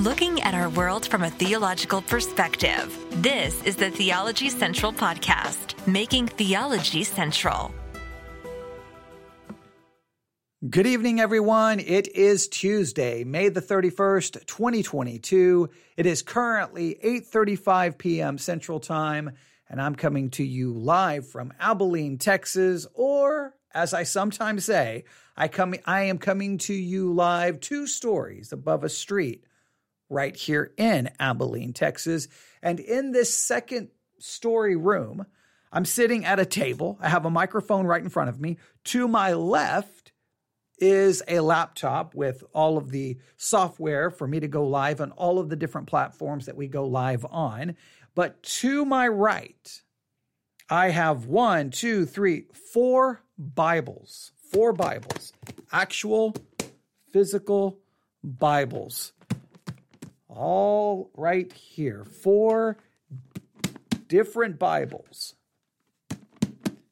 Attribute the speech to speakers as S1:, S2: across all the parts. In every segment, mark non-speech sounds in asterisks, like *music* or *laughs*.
S1: looking at our world from a theological perspective. This is the Theology Central Podcast, making theology central.
S2: Good evening, everyone. It is Tuesday, May the 31st, 2022. It is currently 8.35 p.m. Central Time, and I'm coming to you live from Abilene, Texas, or as I sometimes say, I come I am coming to you live two stories above a street right here in Abilene, Texas. And in this second story room, I'm sitting at a table. I have a microphone right in front of me. To my left is a laptop with all of the software for me to go live on all of the different platforms that we go live on. But to my right, I have one, two, three, four Bibles, four Bibles, actual physical Bibles, all right here. Four different Bibles.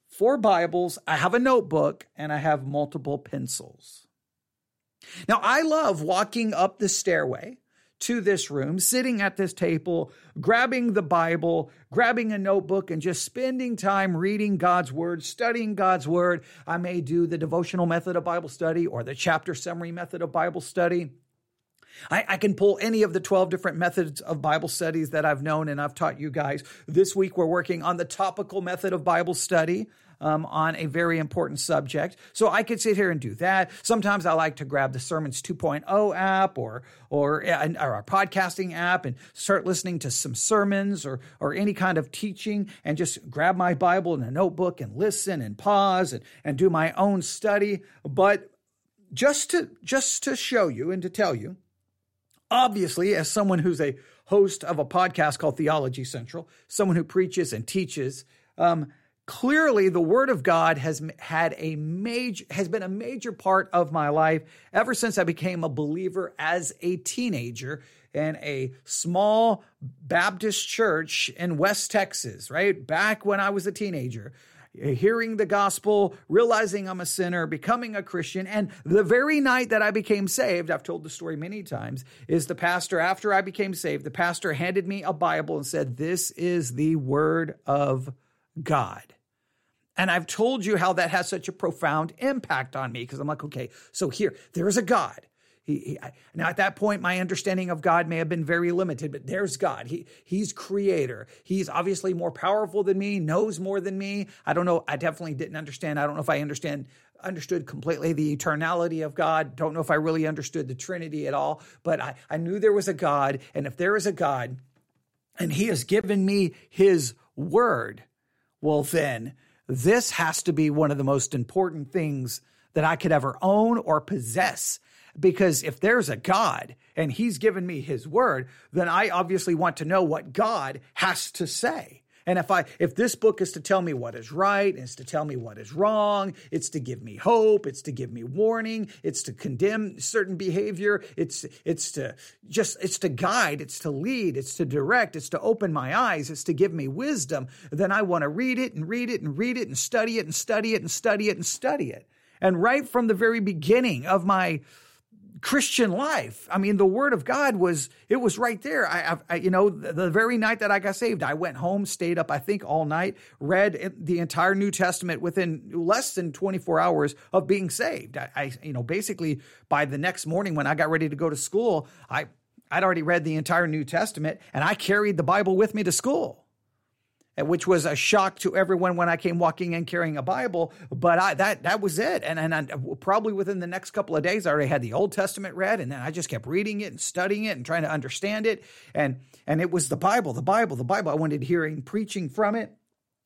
S2: Four Bibles. I have a notebook and I have multiple pencils. Now, I love walking up the stairway to this room, sitting at this table, grabbing the Bible, grabbing a notebook, and just spending time reading God's Word, studying God's Word. I may do the devotional method of Bible study or the chapter summary method of Bible study. I, I, can pull any of the 12 different methods of Bible studies that I've known and I've taught you guys. This week, we're working on the topical method of Bible study um, on a very important subject. So I could sit here and do that. Sometimes I like to grab the Sermons 2.0 app or or, or our podcasting app and start listening to some sermons or or any kind of teaching and just grab my Bible and a notebook and listen and pause and, and do my own study. But just to just to show you and to tell you, obviously, as someone who's a host of a podcast called Theology Central, someone who preaches and teaches, um, clearly the word of god has had a major has been a major part of my life ever since i became a believer as a teenager in a small baptist church in west texas right? Back when i was a teenager hearing the gospel realizing i'm a sinner becoming a christian and the very night that i became saved i've told the story many times is the pastor after i became saved the pastor handed me a bible and said this is the word of god and I've told you how that has such a profound impact on me because I'm like, okay, so here, there is a God. He, he, now, at that point, my understanding of God may have been very limited, but there's God. He, he's creator. He's obviously more powerful than me, knows more than me. I don't know. I definitely didn't understand. I don't know if I understand understood completely the eternality of God. Don't know if I really understood the Trinity at all, but I, I knew there was a God. And if there is a God and he has given me his word, well, then this has to be one of the most important things that I could ever own or possess. Because if there's a God and he's given me his word, then I obviously want to know what God has to say. And if I if this book is to tell me what is right, it's to tell me what is wrong, it's to give me hope, it's to give me warning, it's to condemn certain behavior, it's it's to just it's to guide, it's to lead, it's to direct, it's to open my eyes, it's to give me wisdom, then I want to read it and read it and read it and study it and study it and study it and study it. And right from the very beginning of my Christian life. I mean, the Word of God was it was right there. I, I, you know, the very night that I got saved, I went home, stayed up, I think all night, read the entire New Testament within less than 24 hours of being saved. I, I you know, basically by the next morning when I got ready to go to school, I I'd already read the entire New Testament and I carried the Bible with me to school which was a shock to everyone when I came walking in carrying a Bible. But I, that that was it, and and I, probably within the next couple of days, I already had the Old Testament read, and then I just kept reading it and studying it and trying to understand it, and and it was the Bible, the Bible, the Bible. I wanted hearing preaching from it.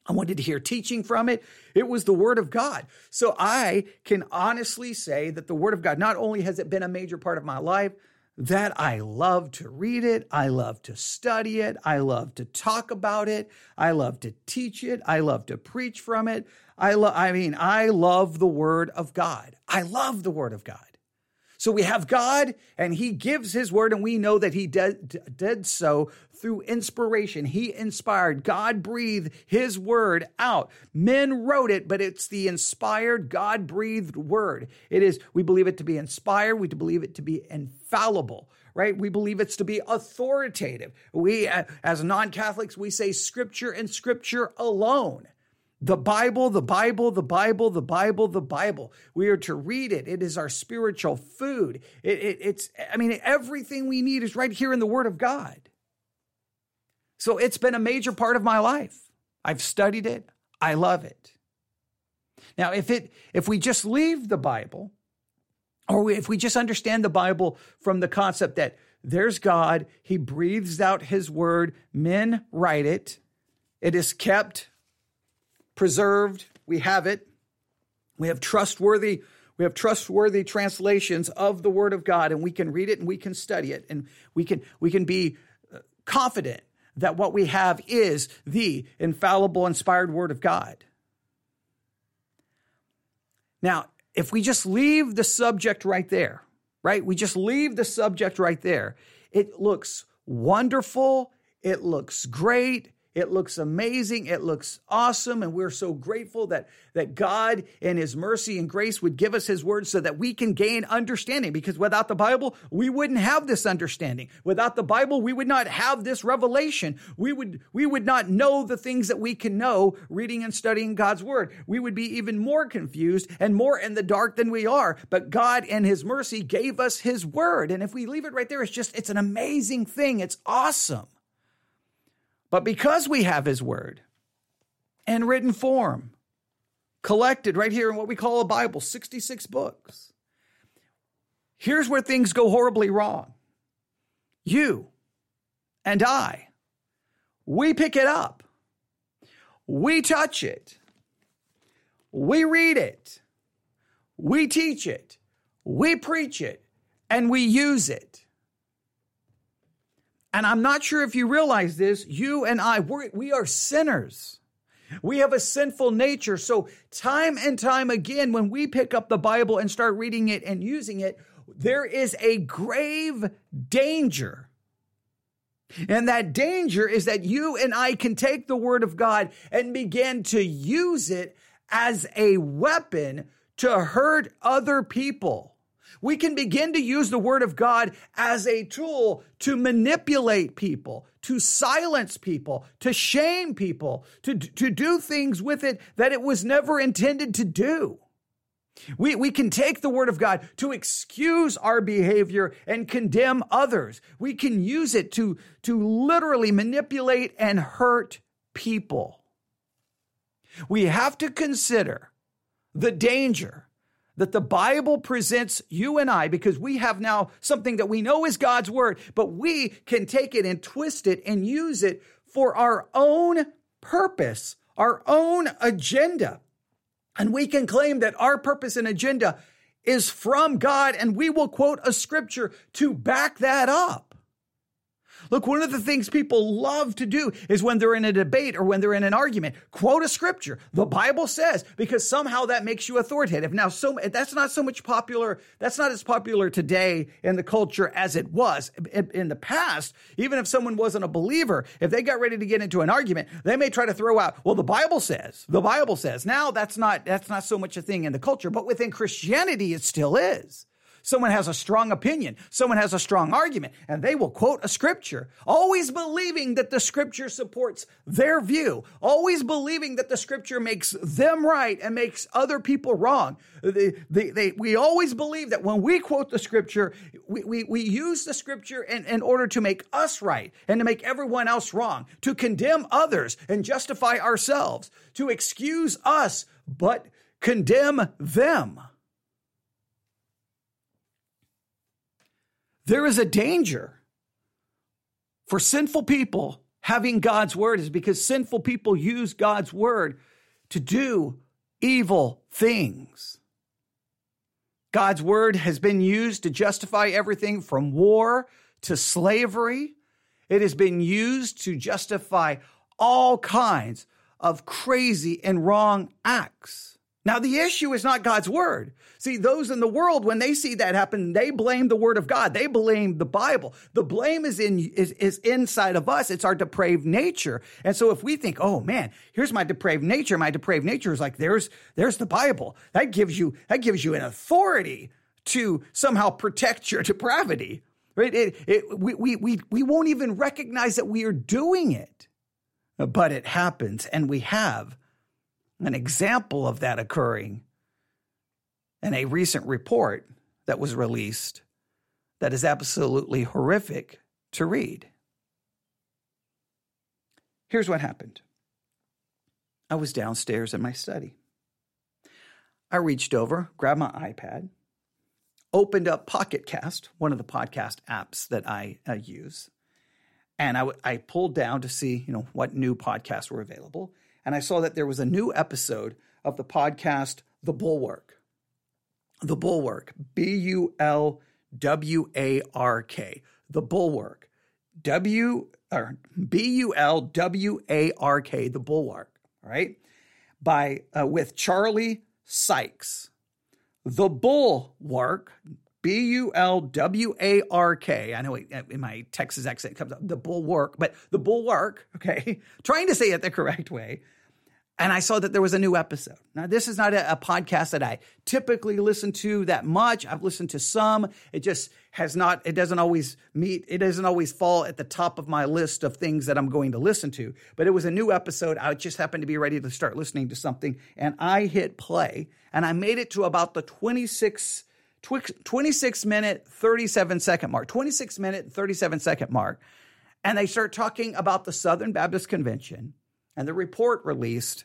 S2: I wanted to hear teaching from it. It was the Word of God. So I can honestly say that the Word of God, not only has it been a major part of my life, that I love to read it. I love to study it. I love to talk about it. I love to teach it. I love to preach from it. I love, I mean, I love the word of God. I love the word of God. So we have God and he gives his word and we know that he did, did so through inspiration. He inspired, God breathed his word out. Men wrote it, but it's the inspired, God breathed word. It is, we believe it to be inspired, we believe it to be infallible right? We believe it's to be authoritative. We, as non Catholics, we say scripture and scripture alone. The Bible, the Bible, the Bible, the Bible, the Bible. We are to read it. It is our spiritual food. It, it, it's, I mean, everything we need is right here in the Word of God. So it's been a major part of my life. I've studied it. I love it. Now, if it, if we just leave the Bible, or if we just understand the Bible from the concept that there's God, He breathes out His word, men write it, it is kept preserved. We have it. We have trustworthy we have trustworthy translations of the word of God and we can read it and we can study it and we can we can be uh, confident that what we have is the infallible inspired word of God. Now, if we just leave the subject right there, right? We just leave the subject right there. It looks wonderful, it looks great, it looks amazing. It looks awesome. And we're so grateful that, that God and his mercy and grace would give us his word so that we can gain understanding. Because without the Bible, we wouldn't have this understanding. Without the Bible, we would not have this revelation. We would, we would not know the things that we can know reading and studying God's word. We would be even more confused and more in the dark than we are. But God in his mercy gave us his word. And if we leave it right there, it's just, it's an amazing thing. It's awesome. But because we have his word in written form, collected right here in what we call a Bible, 66 books, here's where things go horribly wrong. You and I, we pick it up, we touch it, we read it, we teach it, we preach it, and we use it. And I'm not sure if you realize this, you and I, we're, we are sinners. We have a sinful nature. So, time and time again, when we pick up the Bible and start reading it and using it, there is a grave danger. And that danger is that you and I can take the Word of God and begin to use it as a weapon to hurt other people we can begin to use the word of God as a tool to manipulate people, to silence people, to shame people, to, to do things with it that it was never intended to do. We, we can take the word of God to excuse our behavior and condemn others. We can use it to, to literally manipulate and hurt people. We have to consider the danger that the Bible presents you and I because we have now something that we know is God's word, but we can take it and twist it and use it for our own purpose, our own agenda. And we can claim that our purpose and agenda is from God, and we will quote a scripture to back that up. Look, one of the things people love to do is when they're in a debate or when they're in an argument, quote a scripture. The Bible says, because somehow that makes you authoritative. Now, so that's not so much popular. That's not as popular today in the culture as it was in the past. Even if someone wasn't a believer, if they got ready to get into an argument, they may try to throw out, well, the Bible says, the Bible says. Now that's not, that's not so much a thing in the culture, but within Christianity, it still is. Someone has a strong opinion. Someone has a strong argument and they will quote a scripture, always believing that the scripture supports their view, always believing that the scripture makes them right and makes other people wrong. They, they, they, we always believe that when we quote the scripture, we, we, we use the scripture in, in order to make us right and to make everyone else wrong, to condemn others and justify ourselves, to excuse us, but condemn them. There is a danger for sinful people having God's word is because sinful people use God's word to do evil things. God's word has been used to justify everything from war to slavery. It has been used to justify all kinds of crazy and wrong acts. Now, the issue is not God's word. See, those in the world, when they see that happen, they blame the word of God. They blame the Bible. The blame is in, is, is inside of us. It's our depraved nature. And so if we think, oh man, here's my depraved nature, my depraved nature is like, there's, there's the Bible. That gives you, that gives you an authority to somehow protect your *laughs* depravity, right? It, it, we, we, we, we won't even recognize that we are doing it, but it happens and we have an example of that occurring in a recent report that was released that is absolutely horrific to read. Here's what happened I was downstairs in my study. I reached over, grabbed my iPad, opened up Pocket Cast, one of the podcast apps that I uh, use, and I, w- I pulled down to see, you know, what new podcasts were available and I saw that there was a new episode of the podcast The Bulwark. The Bulwark, B U L W A R K. The Bulwark. W or B U L W A R K, The Bulwark, right? By uh, with Charlie Sykes. The Bulwark, B U L W A R K. I know uh, in my Texas accent it comes up the bulwark, but the bulwark, *laughs* okay, trying to say it the correct way. And I saw that there was a new episode. Now, this is not a, a, podcast that I typically listen to that much. I've listened to some. It just has not, it doesn't always meet, it doesn't always fall at the top of my list of things that I'm going to listen to. But it was a new episode. I just happened to be ready to start listening to something. And I hit play and I made it to about the 26 26 minute, 37 second mark, 26 minute, 37 second mark. And they start talking about the Southern Baptist Convention and the report released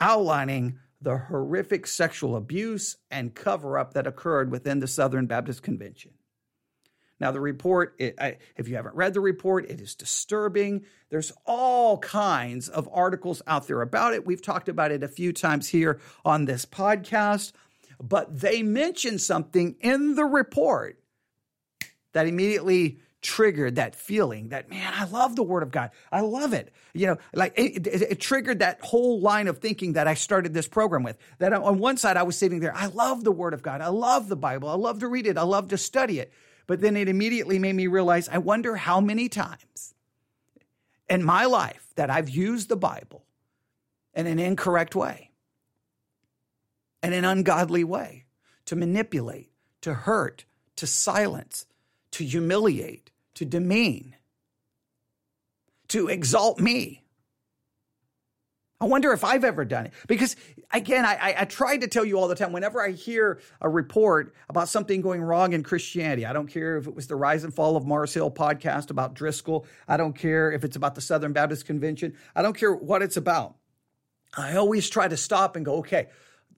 S2: outlining the horrific sexual abuse and cover up that occurred within the Southern Baptist Convention. Now, the report, it, I, if you haven't read the report, it is disturbing. There's all kinds of articles out there about it. We've talked about it a few times here on this podcast but they mentioned something in the report that immediately triggered that feeling that man i love the word of god. I love it. You know like it, it, it, triggered that whole line of thinking that i started this program with. That on one side i was sitting there i love the word of god. I love the bible. I love to read it. I love to study it. But then it immediately made me realize i wonder how many times in my life that i've used the bible in an incorrect way in an ungodly way to manipulate, to hurt, to silence, to humiliate, to demean, to exalt me. I wonder if I've ever done it. Because again, I, I, I, tried to tell you all the time whenever I hear a report about something going wrong in Christianity, I don't care if it was the rise and fall of Mars Hill podcast about Driscoll, I don't care if it's about the Southern Baptist Convention, I don't care what it's about. I always try to stop and go, okay,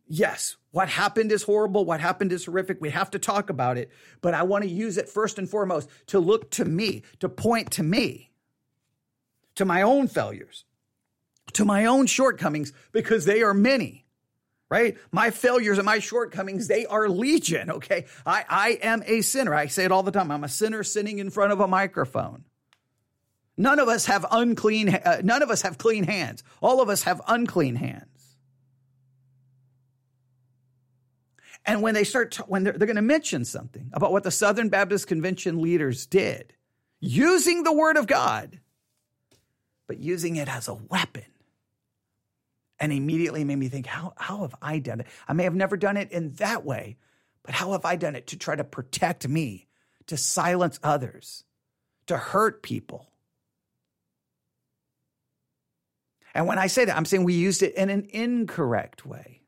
S2: yes, what happened is horrible. What happened is horrific. We have to talk about it. But I want to use it first and foremost to look to me, to point to me, to my own failures, to my own shortcomings, because they are many, right? My failures and my shortcomings, they are legion, okay? I, I am a sinner. I say it all the time. I'm a sinner sitting in front of a microphone. None of us have unclean, uh, none of us have clean hands. All of us have unclean hands. And when they start, to, when they're, they're going to mention something about what the Southern Baptist Convention leaders did, using the Word of God, but using it as a weapon, and immediately made me think, how, how have I done it? I may have never done it in that way, but how have I done it to try to protect me, to silence others, to hurt people? And when I say that, I'm saying we used it in an incorrect way.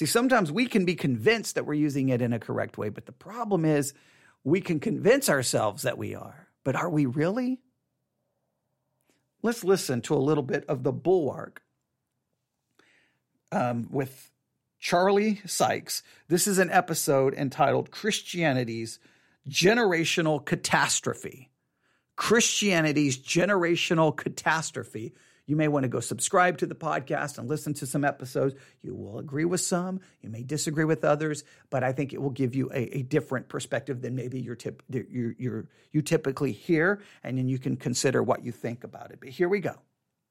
S2: See, sometimes we can be convinced that we're using it in a correct way, but the problem is we can convince ourselves that we are, but are we really? Let's listen to a little bit of the bulwark um, with Charlie Sykes. This is an episode entitled Christianity's Generational Catastrophe. Christianity's Generational Catastrophe. You may want to go subscribe to the podcast and listen to some episodes. You will agree with some, you may disagree with others, but I think it will give you a, a different perspective than maybe tip, you typically hear, and then you can consider what you think about it. But here we go.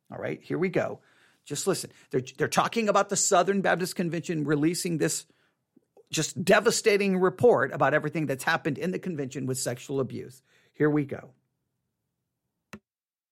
S2: All right, here we go. Just listen. They're, they're talking about the Southern Baptist Convention releasing this just devastating report about everything that's happened in the convention with sexual abuse. Here we go.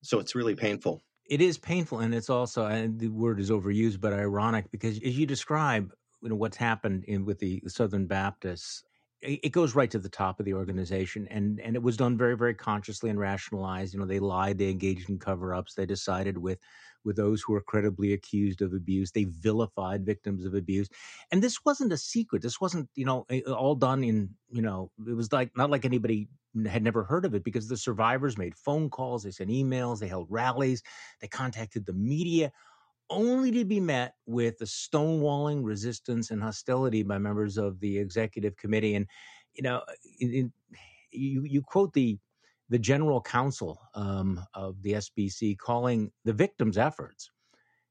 S3: So it's really painful.
S4: It is painful, and it's also and the word is overused, but ironic because as you describe, you know what's happened in with the Southern Baptists it goes right to the top of the organization and and it was done very very consciously and rationalized. You know they lied they engaged in cover-ups they decided with with those who were credibly accused of abuse they vilified victims of abuse and this wasn't a secret. This wasn't you know all done in you know it was like not like anybody had never heard of it because the survivors made phone calls they sent emails they held rallies they contacted the media only to be met with the stonewalling resistance and hostility by members of the executive committee. And you know, in, you you quote the the general counsel um, of the SBC calling the victims' efforts.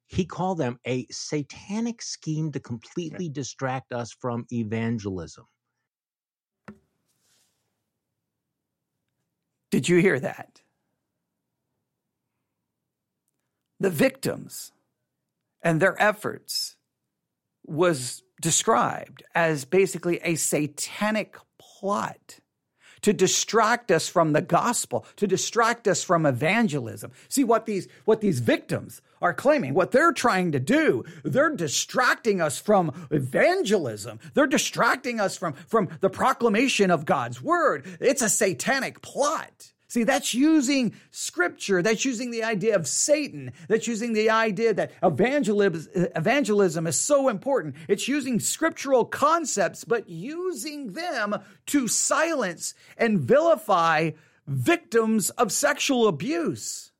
S4: He called them a satanic scheme to completely distract us from evangelism.
S2: Did you hear that? The victims and their efforts was described as basically a satanic plot to distract us from the gospel, to distract us from evangelism. See what these what these victims are claiming, what they're trying to do, they're distracting us from evangelism. They're distracting us from from the proclamation of God's word. It's a satanic plot. See, that's using scripture. That's using the idea of Satan. That's using the idea that evangelism, evangelism is so important. It's using scriptural concepts, but using them to silence and vilify victims of sexual abuse.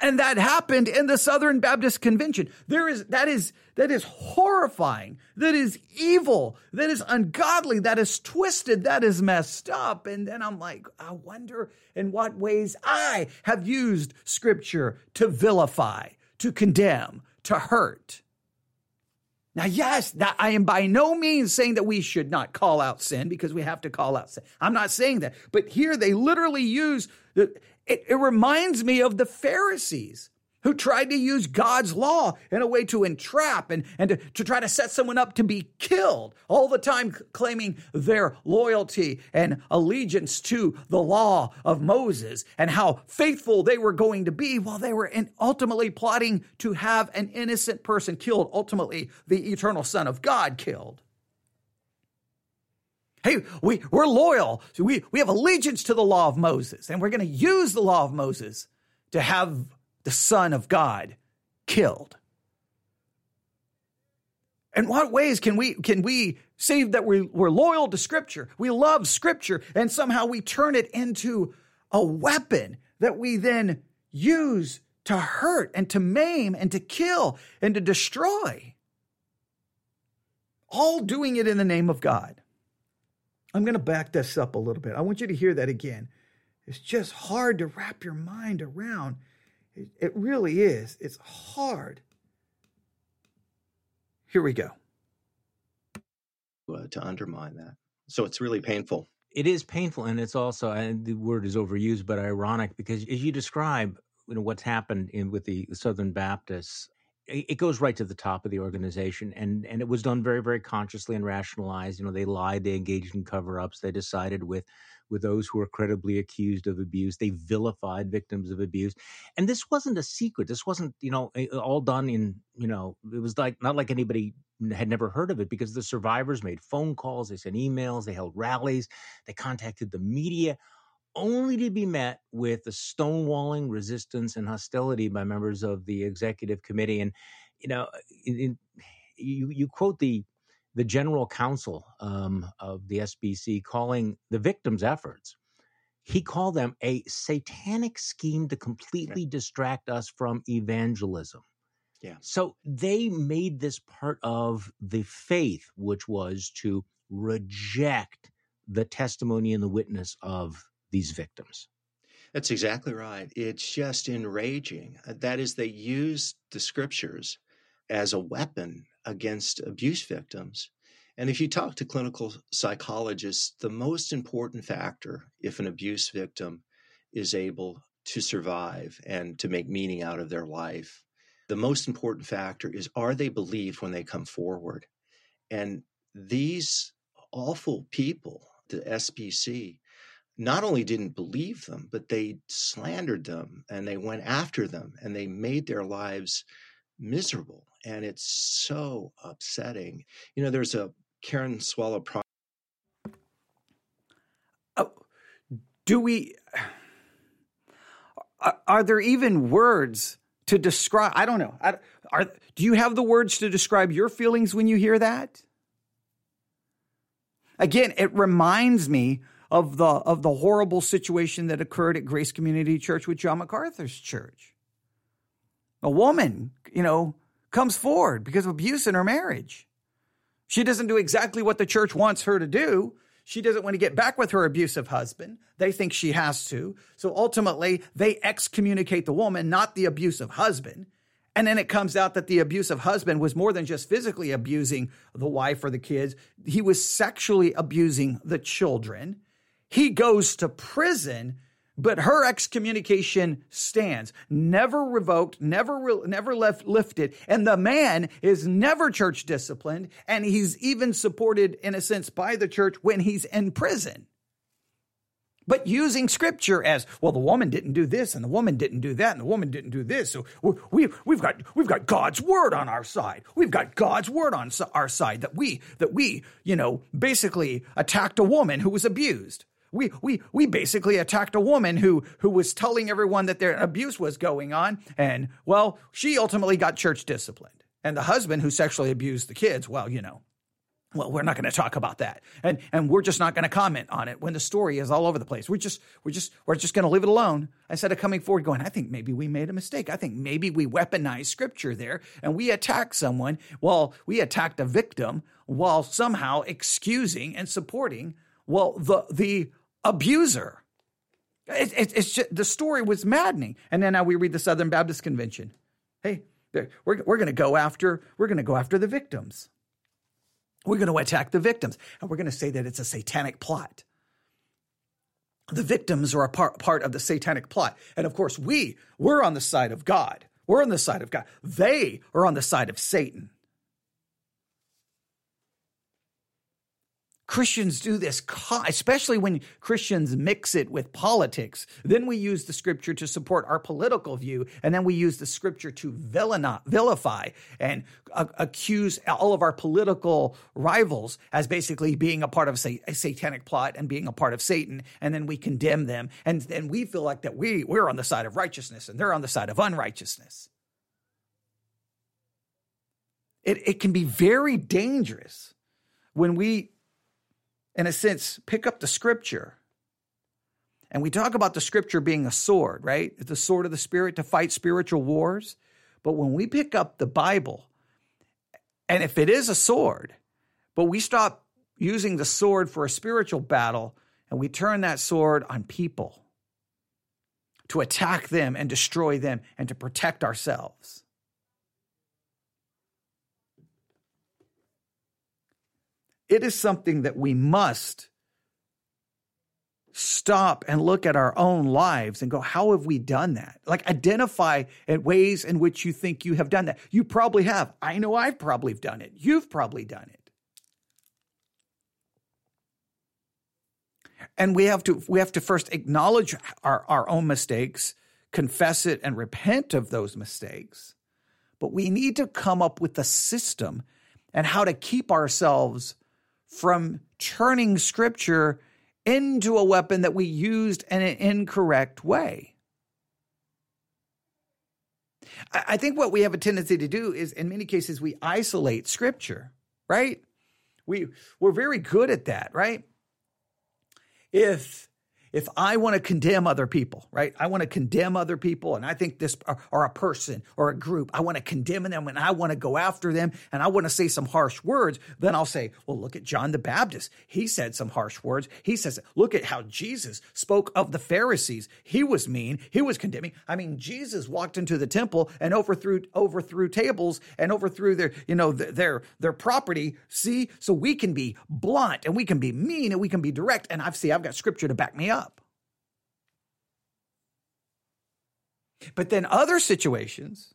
S2: And that happened in the Southern Baptist Convention. There is, that is, that is horrifying. That is evil. That is ungodly. That is twisted. That is messed up. And then I'm like, I wonder in what ways I have used scripture to vilify, to condemn, to hurt. Now, yes, that I am by no means saying that we should not call out sin because we have to call out sin. I'm not saying that. But here they literally use the, it, it reminds me of the Pharisees who tried to use God's law in a way to entrap and, and to, to try to set someone up to be killed, all the time claiming their loyalty and allegiance to the law of Moses and how faithful they were going to be while they were in ultimately plotting to have an innocent person killed, ultimately the eternal Son of God killed. Hey, we, we're loyal. We, we have allegiance to the law of Moses, and we're going to use the law of Moses to have the Son of God killed. In what ways can we can we say that we, we're loyal to Scripture? We love Scripture, and somehow we turn it into a weapon that we then use to hurt and to maim and to kill and to destroy. All doing it in the name of God. I'm going to back this up a little bit. I want you to hear that again. It's just hard to wrap your mind around. It, it really is. It's hard. Here we go.
S3: Uh, to undermine that. So it's really painful.
S4: It is painful, and it's also and the word is overused, but ironic because as you describe, you know what's happened in with the Southern Baptists it goes right to the top of the organization and and it was done very very consciously and rationalized. You know they lied they engaged in cover-ups they decided with with those who were credibly accused of abuse. They vilified victims of abuse. And this wasn't a secret. This wasn't you know all done in you know it was like not like anybody had never heard of it because the survivors made phone calls they sent emails they held rallies they contacted the media only to be met with the stonewalling resistance and hostility by members of the executive committee. And you know, in, in, you you quote the the general counsel um, of the SBC calling the victims' efforts. He called them a satanic scheme to completely distract us from evangelism.
S3: Yeah.
S4: So they made this part of the faith, which was to reject the testimony and the witness of these victims.
S3: That's exactly right. It's just enraging. Uh, that is, they use the scriptures as a weapon against abuse victims. And if you talk to clinical psychologists, the most important factor if an abuse victim is able to survive and to make meaning out of their life The most important factor is are they believed when they come forward? And these awful people, the SBC, not only didn't believe them, but they slandered them and they went after them and they made their lives miserable. And it's so upsetting. You know, there's a Karen Swallow Prior.
S2: Oh, do we, are, there even words to describe? I don't know. I, are, do you have the words to describe your feelings when you hear that? Again, it reminds me of the of the horrible situation that occurred at Grace Community Church with John MacArthur's church. A woman, you know, comes forward because of abuse in her marriage. She doesn't do exactly what the church wants her to do. She doesn't want to get back with her abusive husband. They think she has to. So ultimately, they excommunicate the woman, not the abusive husband. And then it comes out that the abusive husband was more than just physically abusing the wife or the kids, he was sexually abusing the children. He goes to prison, but her excommunication stands, never revoked, never never left lifted, and the man is never church disciplined, and he's even supported in a sense by the church when he's in prison. But using scripture as well the woman didn't do this and the woman didn't do that and the woman didn't do this. So we we've got we've got God's word on our side. We've got God's word on our side that we that we you know basically attacked a woman who was abused we, we, we basically attacked a woman who, who was telling everyone that their abuse was going on. And well, she ultimately got church disciplined. And the husband who sexually abused the kids, well, you know, well, we're not going to talk about that. And, and we're just not going to comment on it when the story is all over the place. We're just, we're just, we're just going to leave it alone instead of coming forward going, I think maybe we made a mistake. I think maybe we weaponized scripture there and we attacked someone while we attacked a victim while somehow excusing and supporting, well, the, the abuser. It, it, it's just, the story was maddening. And then now we read the Southern Baptist Convention. Hey, we're, we're going to go after, we're going to go after the victims. We're going to attack the victims and we're going to say that it's a satanic plot. The victims are a part, part of the satanic plot. And of course, we, we're on the side of God. We're on the side of God. They are on the side of Satan. Christians do this, especially when Christians mix it with politics. Then we use the scripture to support our political view, and then we use the scripture to vilify and accuse all of our political rivals as basically being a part of say, a satanic plot and being a part of Satan, and then we condemn them, and then we feel like that we we're on the side of righteousness and they're on the side of unrighteousness. It, it can be very dangerous when we in a sense, pick up the scripture. And we talk about the scripture being a sword, right? It's the sword of the spirit to fight spiritual wars. But when we pick up the Bible, and if it is a sword, but we stop using the sword for a spiritual battle and we turn that sword on people to attack them and destroy them and to protect ourselves. It is something that we must stop and look at our own lives and go, how have we done that? Like identify at ways in which you think you have done that. You probably have. I know I've probably done it. You've probably done it. And we have to we have to first acknowledge our, our own mistakes, confess it, and repent of those mistakes. But we need to come up with a system and how to keep ourselves from turning scripture into a weapon that we used in an incorrect way. I think what we have a tendency to do is, in many cases, we isolate scripture, right? We, we're very good at that, right? If if I want to condemn other people, right? I want to condemn other people and I think this or, a person or a group, I want to condemn them and I want to go after them and I want to say some harsh words, then I'll say, well, look at John the Baptist. He said some harsh words. He says, look at how Jesus spoke of the Pharisees. He was mean. He was condemning. I mean, Jesus walked into the temple and overthrew overthrew tables and overthrew their, you know, their their property. See, so we can be blunt and we can be mean and we can be direct. And I've see, I've got scripture to back me up. But then other situations,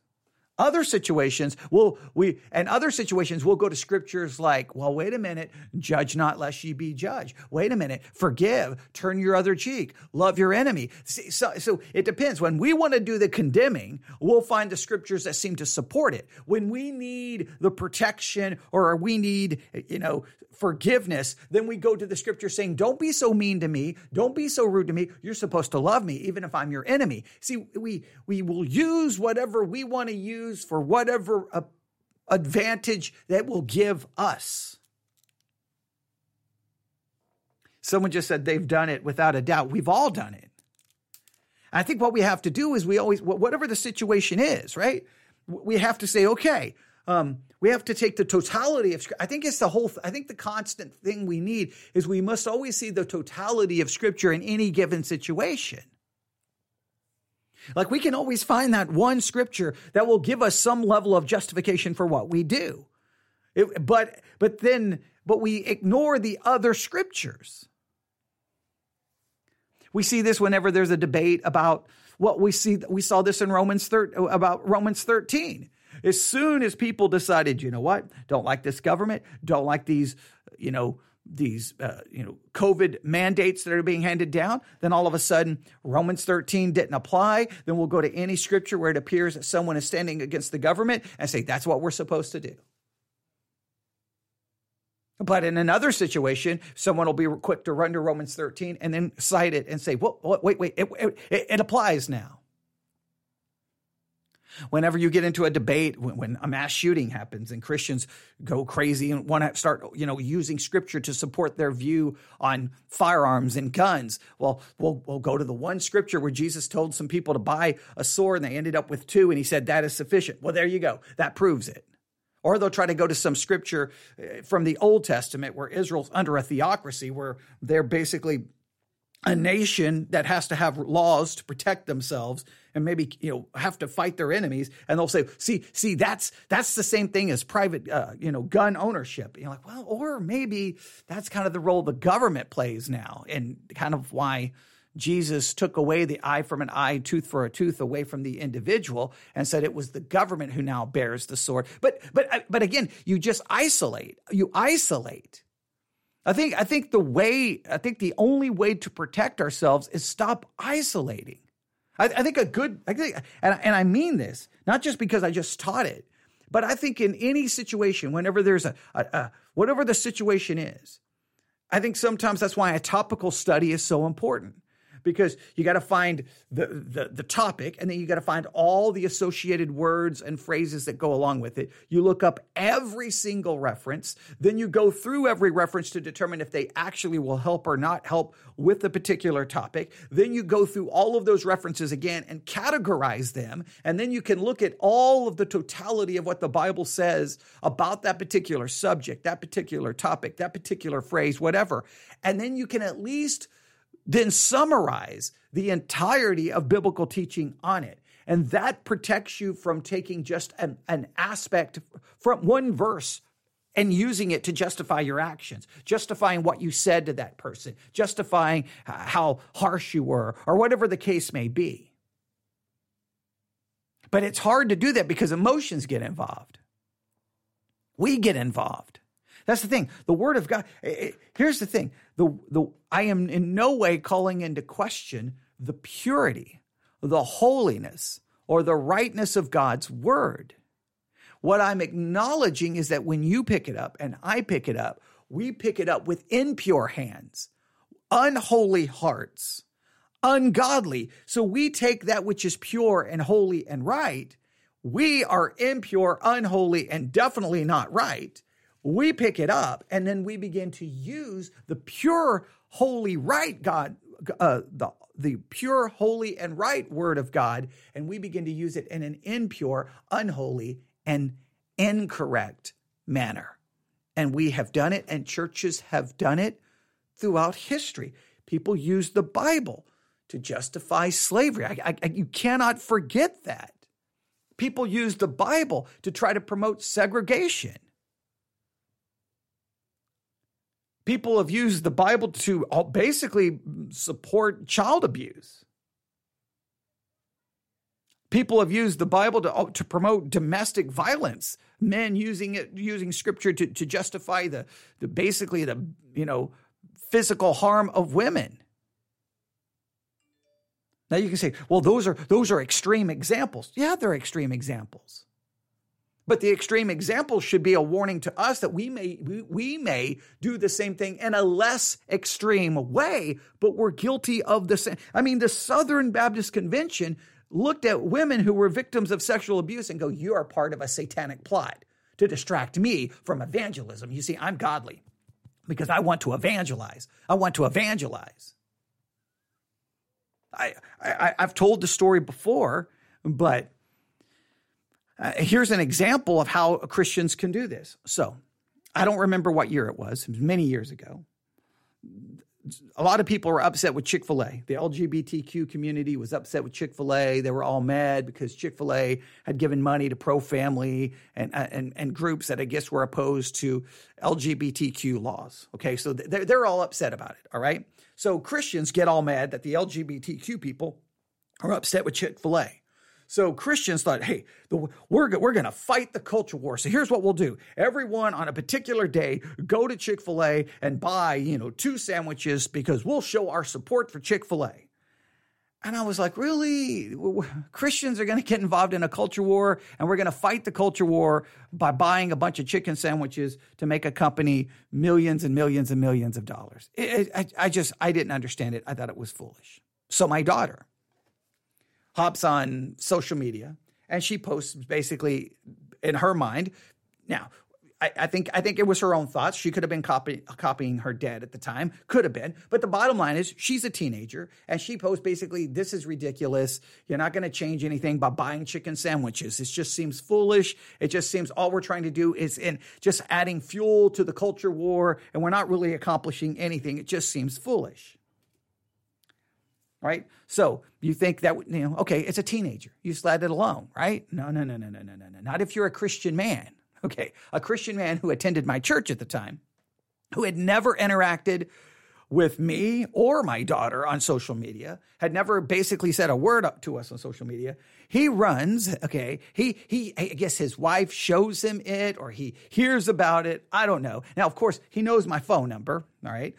S2: Other situations will we and other situations we'll go to scriptures like, well, wait a minute, judge not lest ye be judged. Wait a minute, forgive, turn your other cheek, love your enemy. See, so, so it depends. When we want to do the condemning, we'll find the scriptures that seem to support it. When we need the protection or we need, you know, forgiveness, then we go to the scripture saying, Don't be so mean to me, don't be so rude to me. You're supposed to love me, even if I'm your enemy. See, we we will use whatever we want to use for whatever advantage that will give us. Someone just said they've done it without a doubt. We've all done it. I think what we have to do is we always, whatever the situation is, right? We have to say, okay, um, we have to take the totality of. I think it's the whole. I think the constant thing we need is we must always see the totality of Scripture in any given situation. Like we can always find that one Scripture that will give us some level of justification for what we do, it, but but then but we ignore the other Scriptures. We see this whenever there's a debate about what we see. We saw this in Romans thir- about Romans 13 as soon as people decided, you know what, don't like this government, don't like these, you know, these uh, you know covid mandates that are being handed down then all of a sudden romans 13 didn't apply then we'll go to any scripture where it appears that someone is standing against the government and say that's what we're supposed to do but in another situation, someone will be quick to run to Romans 13 and then cite it and say, well, wait, wait, it, it, it applies now. Whenever you get into a debate, when, when, a mass shooting happens and Christians go crazy and want to start, you know, using scripture to support their view on firearms and guns, well, we'll, go to the one scripture where Jesus told some people to buy a sword and they ended up with two and he said that is sufficient. Well, there you go. That proves it. Or they'll try to go to some scripture eh, from the Old Testament where Israel's under a theocracy, where they're basically a nation that has to have laws to protect themselves and maybe you know have to fight their enemies and they'll say see see that's that's the same thing as private uh, you know gun ownership and you're like well or maybe that's kind of the role the government plays now and kind of why Jesus took away the eye from an eye, tooth for a tooth away from the individual and said it was the government who now bears the sword. But but but again, you just isolate. You isolate I think I think the way I think the only way to protect ourselves is stop isolating. I, I think a good I think and, and I mean this not just because I just taught it, but I think in any situation, whenever there's a, a, a whatever the situation is, I think sometimes that's why a topical study is so important because you got to find the, the, the topic and then you got to find all the associated words and phrases that go along with it. You look up every single reference, then you go through every reference to determine if they actually will help or not help with the particular topic. Then you go through all of those references again and categorize them. And then you can look at all of the totality of what the Bible says about that particular subject, that particular topic, that particular phrase, whatever. And then you can at least then summarize the entirety of biblical teaching on it. And that protects you from taking just an, an aspect from one verse and using it to justify your actions, justifying what you said to that person, justifying how harsh you were, or whatever the case may be. But it's hard to do that because emotions get involved. We get involved. That's the thing. The word of God. Here's the thing. The, the, I am in no way calling into question the purity, the holiness, or the rightness of God's word. What I'm acknowledging is that when you pick it up and I pick it up, we pick it up with impure hands, unholy hearts, ungodly. So we take that which is pure and holy and right. We are impure, unholy, and definitely not right we pick it up and then we begin to use the pure, holy, right God, uh, the the pure, holy, and right word of God, and we begin to use it in an impure, unholy, and incorrect manner. And we have done it, and churches have done it throughout history. People use the Bible to justify slavery. I, I, you cannot forget that. People use the Bible to try to promote segregation. People have used the Bible to uh, basically support child abuse. People have used the Bible to, oh, to promote domestic violence. Men using it, using scripture to, to justify the, the basically the you know physical harm of women. Now you can say, well, those are those are extreme examples. Yeah, they're extreme examples. But the extreme example should be a warning to us that we may we, may do the same thing in a less extreme way, but we're guilty of the same. I mean, the Southern Baptist Convention looked at women who were victims of sexual abuse and go, "You are part of a satanic plot to distract me from evangelism." You see, I'm godly because I want to evangelize. I want to evangelize. I, I I've told the story before, but uh, here's an example of how Christians can do this. So, I don't remember what year it was, it was many years ago. A lot of people were upset with Chick fil A. The LGBTQ community was upset with Chick fil A. They were all mad because Chick fil A had given money to pro family and, uh, and, and groups that I guess were opposed to LGBTQ laws. Okay, so they're, they're all upset about it. All right. So Christians get all mad that the LGBTQ people are upset with Chick fil A. So Christians thought, hey, the, we're, we're going to fight the culture war. So here's what we'll do. Everyone on a particular day, go to Chick fil A and buy, you know, two sandwiches because we'll show our support for Chick fil A. And I was like, really? Christians are going to get involved in a culture war and we're going to fight the culture war by buying a bunch of chicken sandwiches to make a company millions and millions and millions of dollars. It, I, I just, I didn't understand it. I thought it was foolish. So my daughter, hops on social media and she posts basically in her mind. Now, I, I, think I think it was her own thoughts. She could have been copy, copying her dad at the time, could have been. But the bottom line is, she's a teenager, and she posts basically, "This is ridiculous. You're not going to change anything by buying chicken sandwiches. It just seems foolish. It just seems all we're trying to do is in just adding fuel to the culture war, and we're not really accomplishing anything. It just seems foolish." Right? So you think that, you know, okay, it's a teenager. You just let it alone, right? No, no, no, no, no, no, no, no. Not if you're a Christian man. *laughs* Okay. A Christian man who attended my church at the time, who had never interacted with me or my daughter on social media, had never basically said a word to us on social media. He runs, okay. He, he, I guess his wife shows him it or he hears about it. I don't know. Now, of course, he knows my phone number. All right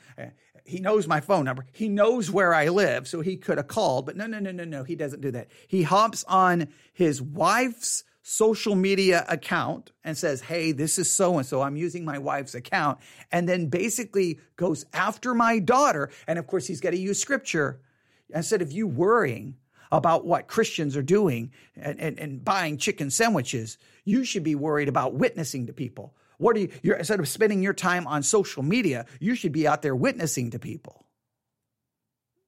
S2: he knows my phone number. He knows where I live, so he could have called. But no, no, no, no, no. He doesn't do that. He hops on his wife's social media account and says, Hey, this is so and so. I'm using my wife's account. And then basically goes after my daughter. And of course, he's got to use scripture. Instead of you worrying about what Christians are doing and, and, and buying chicken sandwiches, you should be worried about witnessing to people what are you, you're, instead of spending your time on social media, you should be out there witnessing to people.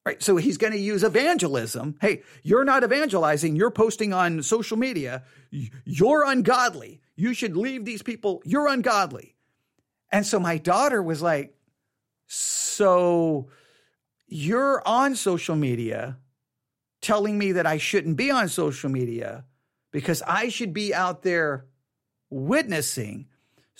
S2: Right. So he's going to use evangelism. Hey, you're not evangelizing. You're posting on social media. You're ungodly. You should leave these people. You're ungodly. And so my daughter was like, so you're on social media telling me that I shouldn't be on social media because I should be out there witnessing.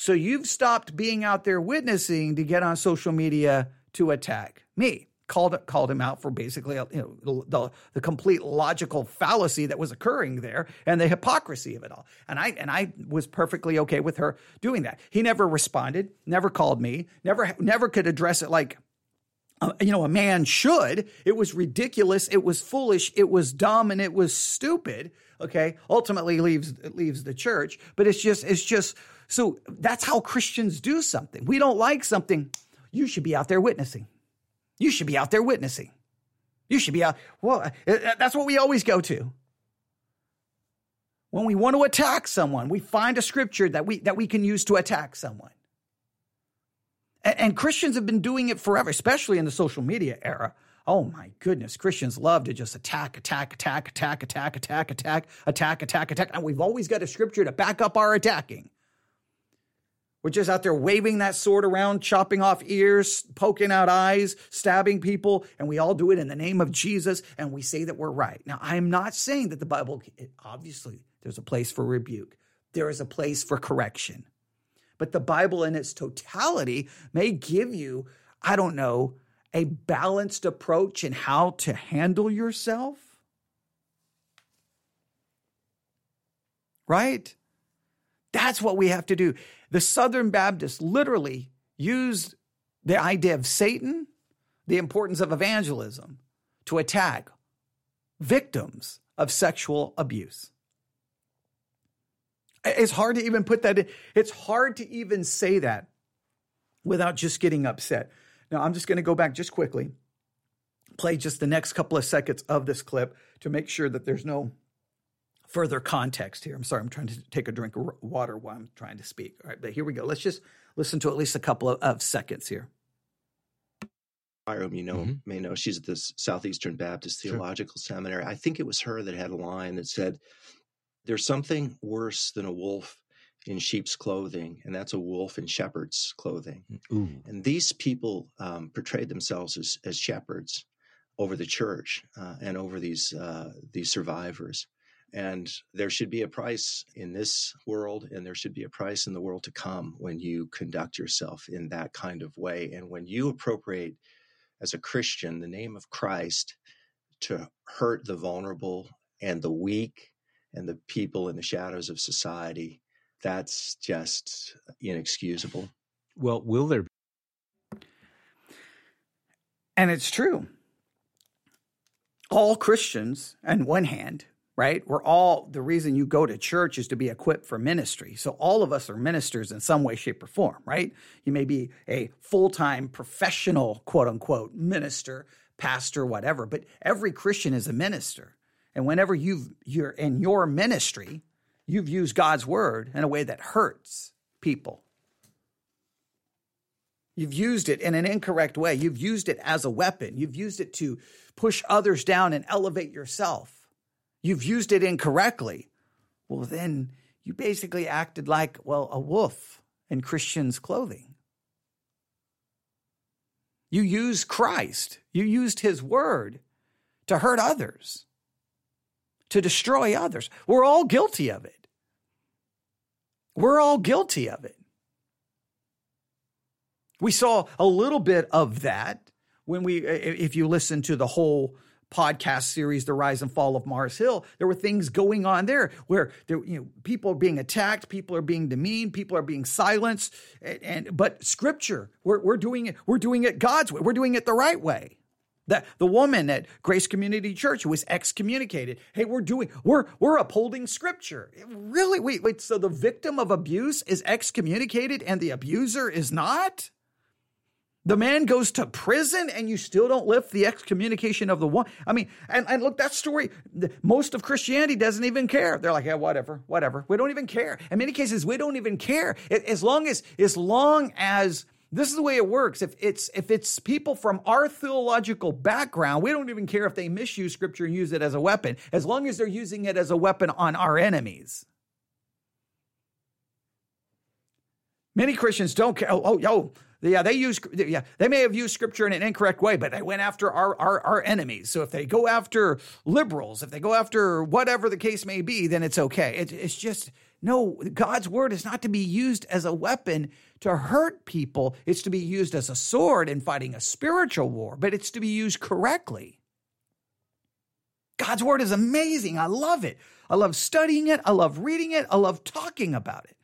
S2: So you've stopped being out there witnessing to get on social media to attack me. Called called him out for basically you know the the complete logical fallacy that was occurring there and the hypocrisy of it all. And I and I was perfectly okay with her doing that. He never responded, never called me, never never could address it like uh, you know, a man should. It was ridiculous. It was foolish. It was dumb and it was stupid. Okay. Ultimately leaves, leaves the church, but it's just, it's just so that's how Christians do something. We don't like something. You should be out there witnessing. You should be out there witnessing. You should be out. Well, uh, uh, that's what we always go to. When we want to attack someone, we find a scripture that we, that we can use to attack someone. And, and Christians have been doing it forever, especially in the social media era. Oh my goodness, Christians love to just attack, attack, attack, attack, attack, attack, attack, attack, attack, attack. And we've always got a scripture to back up our attacking. We're just out there waving that sword around, chopping off ears, poking out eyes, stabbing people, and we all do it in the name of Jesus, and we say that we're right. Now, I'm not saying that the Bible, obviously, there's a place for rebuke, there is a place for correction. But the Bible in its totality may give you, I don't know, a balanced approach in how to handle yourself. right? That's what we have to do. The Southern Baptists literally used the idea of Satan, the importance of evangelism, to attack victims of sexual abuse. It's hard to even put that in. It's hard to even say that without just getting upset. Now, I'm just going to go back just quickly, play just the next couple of seconds of this clip to make sure that there's no further context here. I'm sorry, I'm trying to take a drink of water while I'm trying to speak. All right, but here we go. Let's just listen to at least a couple of, of seconds here.
S3: Byram, you know, mm-hmm. may know she's at the Southeastern Baptist Theological sure. Seminary. I think it was her that had a line that said, There's something worse than a wolf in sheep's clothing, and that's a wolf in shepherd's clothing. Mm, ooh. And these people um, portrayed themselves as, as shepherds over the church uh, and over these uh, these survivors. And there should be a price in this world, and there should be a price in the world to come when you conduct yourself in that kind of way. And when you appropriate, as a Christian, the name of Christ to hurt the vulnerable and the weak and the people in the shadows of society, that's just inexcusable.
S4: Well, will there be?
S2: And it's true. All Christians, on one hand, right? We're all, the reason you go to church is to be equipped for ministry. So all of us are ministers in some way, shape, or form, right? You may be a full time professional, quote unquote, minister, pastor, whatever, but every Christian is a minister. And whenever you've, you're in your ministry, you've used God's word in a way that hurts people. You've used it in an incorrect way. You've used it as a weapon. You've used it to push others down and elevate yourself you've used it incorrectly, well, then you basically acted like, well, a wolf in Christian's clothing. You used Christ, you used his word to hurt others, to destroy others. We're all guilty of it. We're all guilty of it. We saw a little bit of that when we, if you listen to the whole podcast series, The Rise and Fall of Mars Hill, there were things going on there where there, you know, people are being attacked, people are being demeaned, people are being silenced. And, and but scripture, we're, we're doing it, we're doing it God's way, we're doing it the right way. That the woman at Grace Community Church was excommunicated. Hey, we're doing, we're we're upholding scripture. Really? Wait, wait. So the victim of abuse is excommunicated and the abuser is not? The man goes to prison and you still don't lift the excommunication of the one. I mean, and, and look, that story, most of Christianity doesn't even care. They're like, yeah, whatever, whatever. We don't even care. In many cases, we don't even care. As long as, as long as, this is the way it works. If it's if it's people from our theological background, we don't even care if they misuse scripture and use it as a weapon, as long as they're using it as a weapon on our enemies. Many Christians don't care. Oh, oh, yo, yeah, they use yeah, they may have used scripture in an incorrect way, but they went after our, our our enemies. So if they go after liberals, if they go after whatever the case may be, then it's okay. It, it's just no, God's word is not to be used as a weapon to hurt people. It's to be used as a sword in fighting a spiritual war, but it's to be used correctly. God's word is amazing. I love it. I love studying it. I love reading it. I love talking about it.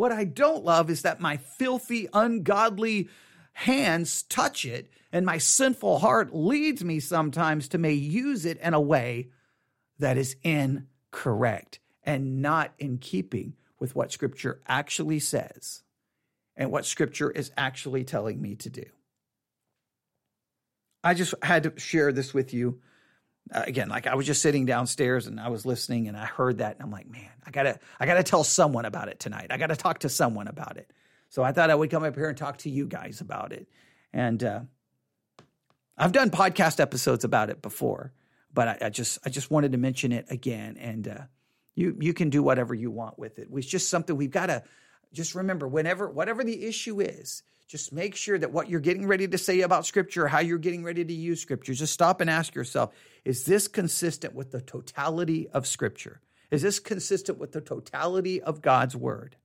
S2: What I don't love is that my filthy, ungodly hands touch it, and my sinful heart leads me sometimes to may use it in a way that is incorrect and not in keeping with what Scripture actually says and what Scripture is actually telling me to do. I just had to share this with you uh, again, like I was just sitting downstairs and I was listening and I heard that and I'm like, man, I gotta, I gotta tell someone about it tonight. I gotta talk to someone about it. So I thought I would come up here and talk to you guys about it. And uh, I've done podcast episodes about it before, but I, I just, I just wanted to mention it again. And uh, you, you can do whatever you want with it. It's just something we've got to just remember. Whenever, whatever the issue is, just make sure that what you're getting ready to say about scripture, how you're getting ready to use scripture, just stop and ask yourself, is this consistent with the totality of scripture? Is this consistent with the totality of God's word?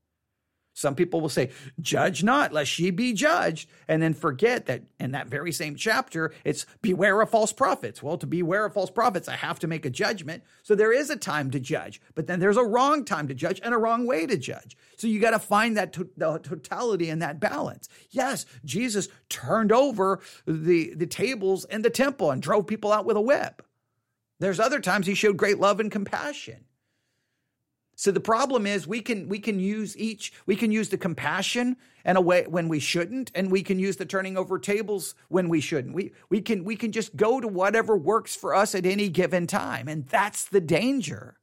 S2: Some people will say, Judge not, lest ye be judged, and then forget that in that very same chapter, it's beware of false prophets. Well, to beware of false prophets, I have to make a judgment. So there is a time to judge, but then there's a wrong time to judge and a wrong way to judge. So you got to find that to- the totality and that balance. Yes, Jesus turned over the, the tables in the temple and drove people out with a whip. There's other times he showed great love and compassion. So the problem is we can we can use each we can use the compassion and a way when we shouldn't and we can use the turning over tables when we shouldn't. We we can we can just go to whatever works for us at any given time and that's the danger.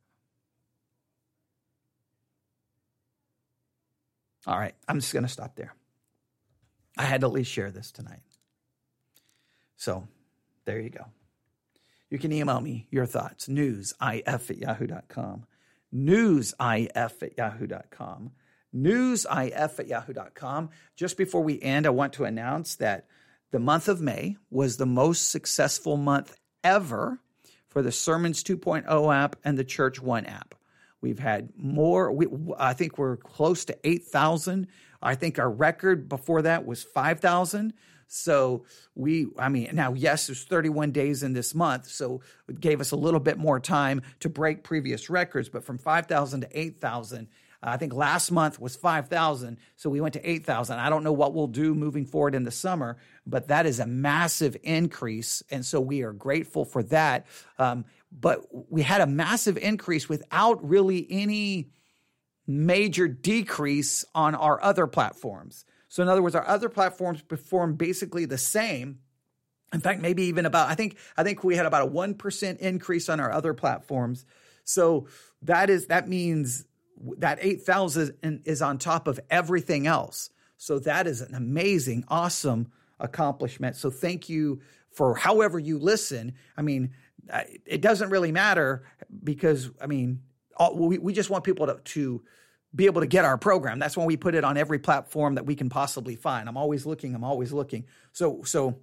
S2: All right, I'm just going to stop there. I had to at least share this tonight. So, there you go. You can email me your thoughts, newsif at yahoo.com newsif at yahoo.com. Newsif at yahoo.com. Just before we end, I want to announce that the month of May was the most successful month ever for the Sermons 2.0 app and the Church One app. We've had more, we, I think we're close to 8,000. I think our record before that was 5,000. So we, I mean, now, yes, there's 31 days in this month. So it gave us a little bit more time to break previous records. But from 5,000 to 8,000, I think last month was 5,000. So we went to 8,000. I don't know what we'll do moving forward in the summer, but that is a massive increase. And so we are grateful for that. Um, but we had a massive increase without really any major decrease on our other platforms. So in other words, our other platforms perform basically the same. In fact, maybe even about I think I think we had about a 1% increase on our other platforms. So that is that means that 8,000 is on top of everything else. So that is an amazing, awesome accomplishment. So thank you for however you listen. I mean, it doesn't really matter because I mean, we, we just want people to, to be able to get our program. That's why we put it on every platform that we can possibly find. I'm always looking, I'm always looking. So so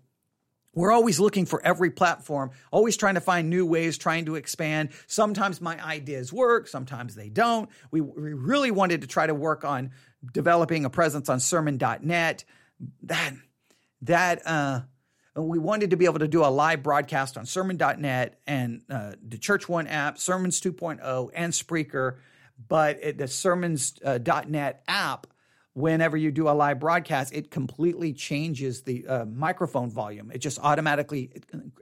S2: we're always looking for every platform, always trying to find new ways, trying to expand. Sometimes my ideas work, sometimes they don't. We, we really wanted to try to work on developing a presence on sermon.net. That that uh we wanted to be able to do a live broadcast on sermon.net and uh, the Church One app, Sermons 2.0, and Spreaker but it, the sermons.net uh, app whenever you do a live broadcast it completely changes the uh, microphone volume. It just automatically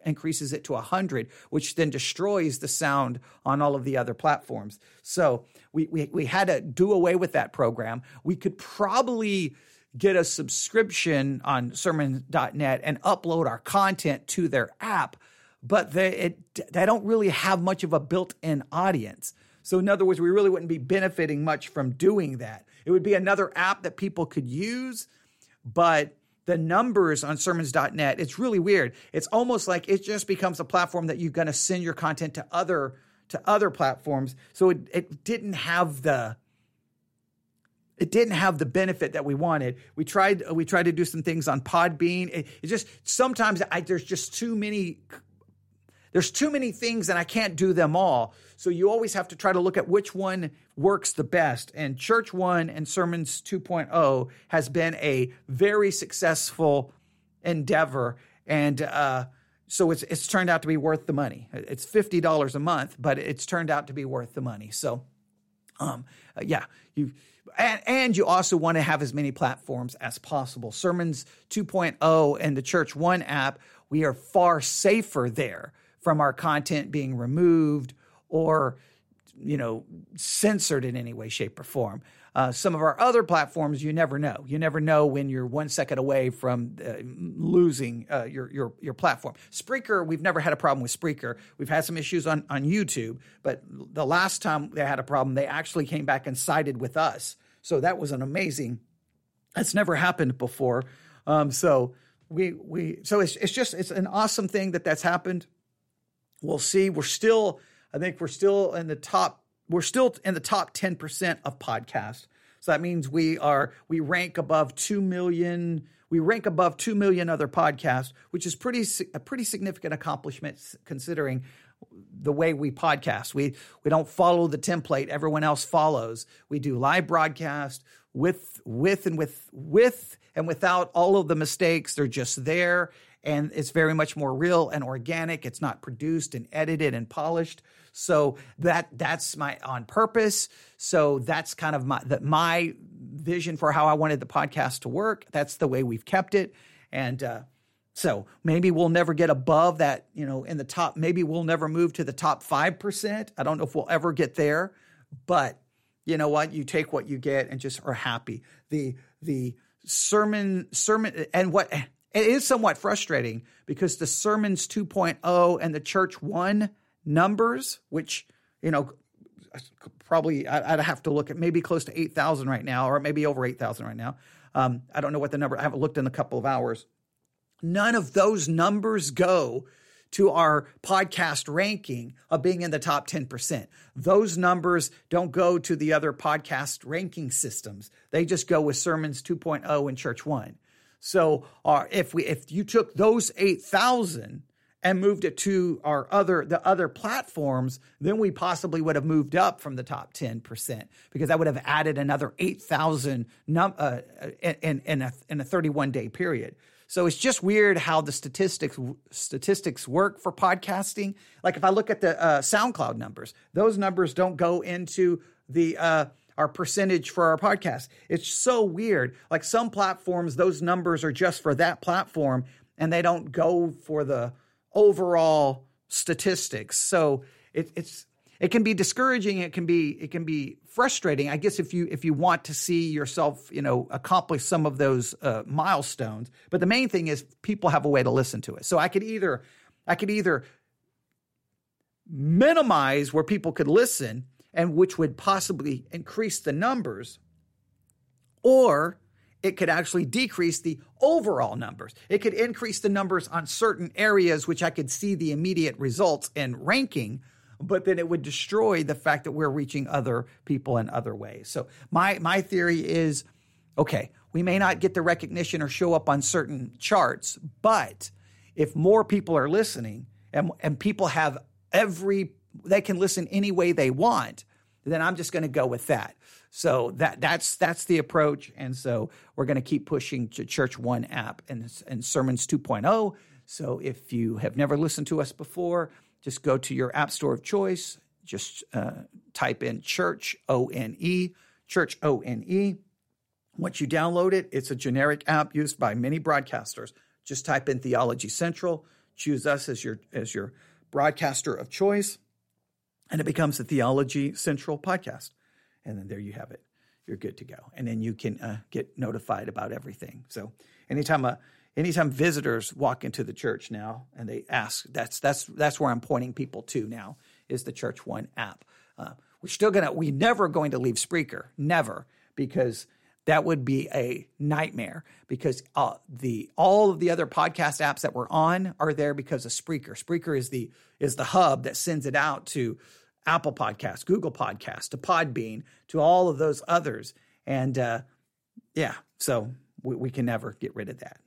S2: increases it to 100 which then destroys the sound on all of the other platforms. So we, we, we had to do away with that program. We could probably get a subscription on sermon.net and upload our content to their app but they, it, they don't really have much of a built-in audience so, in other words, we really wouldn't be benefiting much from doing that. It would be another app that people could use, but the numbers on sermons.net, it's really weird. It's almost like it just becomes a platform that you're going to send your content to other to other platforms. So it, it didn't have the it didn't have the benefit that we wanted. We tried we tried to do some things on Podbean. It, it just sometimes I, there's just too many there's too many things and I can't do them all. So you always have to try to look at which one works the best. And Church One and Sermons 2.0 has been a very successful endeavor. And uh, so it's, it's turned out to be worth the money. It's $50 a month, but it's turned out to be worth the money. So, um, uh, yeah, you and, and, you also want to have as many platforms as possible. Sermons 2.0 and the Church One app, we are far safer there from our content being removed or you know censored in any way shape or form. Uh, some of our other platforms you never know. You never know when you're one second away from uh, losing uh, your, your your platform. Spreaker we've never had a problem with spreaker. We've had some issues on on youtube but the last time they had a problem they actually came back and sided with us. So that was an amazing that's never happened before. Um, so we we so it's, it's just it's an awesome thing that that's happened. We'll see. We're still, I think we're still in the top, we're still in the top 10% of podcasts. So that means we are, we rank above 2 million, we rank above 2 million other podcasts, which is pretty, a pretty significant accomplishment considering the way we podcast. We we don't follow the template everyone else follows. We do live broadcast. with with and with with and without all of the mistakes. They're just there, and it's very much more real and organic. It's not produced and edited and polished. So that that's my on purpose. So that's kind of my that my vision for how I wanted the podcast to work. That's the way we've kept it, and. Uh, so maybe we'll never get above that, you know, in the top. Maybe we'll never move to the top 5%. I don't know if we'll ever get there, but you know what? You take what you get and just are happy. The, the sermon, sermon, and what it is somewhat frustrating because the sermons 2.0 and the church one numbers, which, you know, probably I'd have to look at maybe close to 8,000 right now, or maybe over 8,000 right now. Um, I don't know what the number, I haven't looked in a couple of hours None of those numbers go to our podcast ranking of being in the top 10%. Those numbers don't go to the other podcast ranking systems. They just go with Sermons 2.0 and Church 1. So uh, if we if you took those 8,000 and moved it to our other the other platforms, then we possibly would have moved up from the top 10% because that would have added another 8,000 num- uh, in, in, a, in a 31 day period. So it's just weird how the statistics statistics work for podcasting. Like if I look at the uh, SoundCloud numbers, those numbers don't go into the uh, our percentage for our podcast. It's so weird. Like some platforms, those numbers are just for that platform, and they don't go for the overall statistics. So it, it's it can be discouraging it can be it can be frustrating i guess if you if you want to see yourself you know accomplish some of those uh, milestones but the main thing is people have a way to listen to it so i could either i could either minimize where people could listen and which would possibly increase the numbers or it could actually decrease the overall numbers. It could increase the numbers on certain areas, which I could see the immediate results in ranking, but then it would destroy the fact that we're reaching other people in other ways. So my my theory is okay, we may not get the recognition or show up on certain charts, but if more people are listening and and people have every they can listen any way they want, then I'm just going to go with that. So that that's that's the approach, and so we're going to keep pushing to Church One app and and Sermons 2.0. So if you have never listened to us before, just go to your app store of choice. Just uh, type in Church O N E, Church O N E. Once you download it, it's a generic app used by many broadcasters. Just type in Theology Central, choose us as your as your broadcaster of choice, and it becomes a Theology Central podcast. And then there you have it. You're good to go. And then you can uh, get notified about everything. So anytime a anytime visitors walk into the church now and they ask, that's that's that's where I'm pointing people to now is the Church One app. Uh, we're still gonna we're never going to leave Spreaker, never, because that would be a nightmare. Because uh, the all of the other podcast apps that we're on are there because of Spreaker. Spreaker is the is the hub that sends it out to Apple Podcasts, Google Podcasts, to Podbean, to all of those others, and uh, yeah, so we, we can never get rid of that.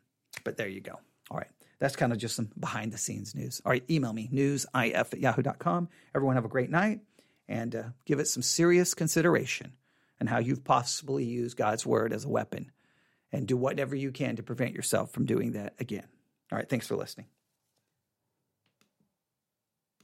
S2: But there you go. All right. That's kind of just some behind the scenes news. All right. Email me, newsif at yahoo.com. Everyone have a great night and uh, give it some serious consideration and how you've possibly used God's word as a weapon and do whatever you can to prevent yourself from doing that again. All right. Thanks for listening.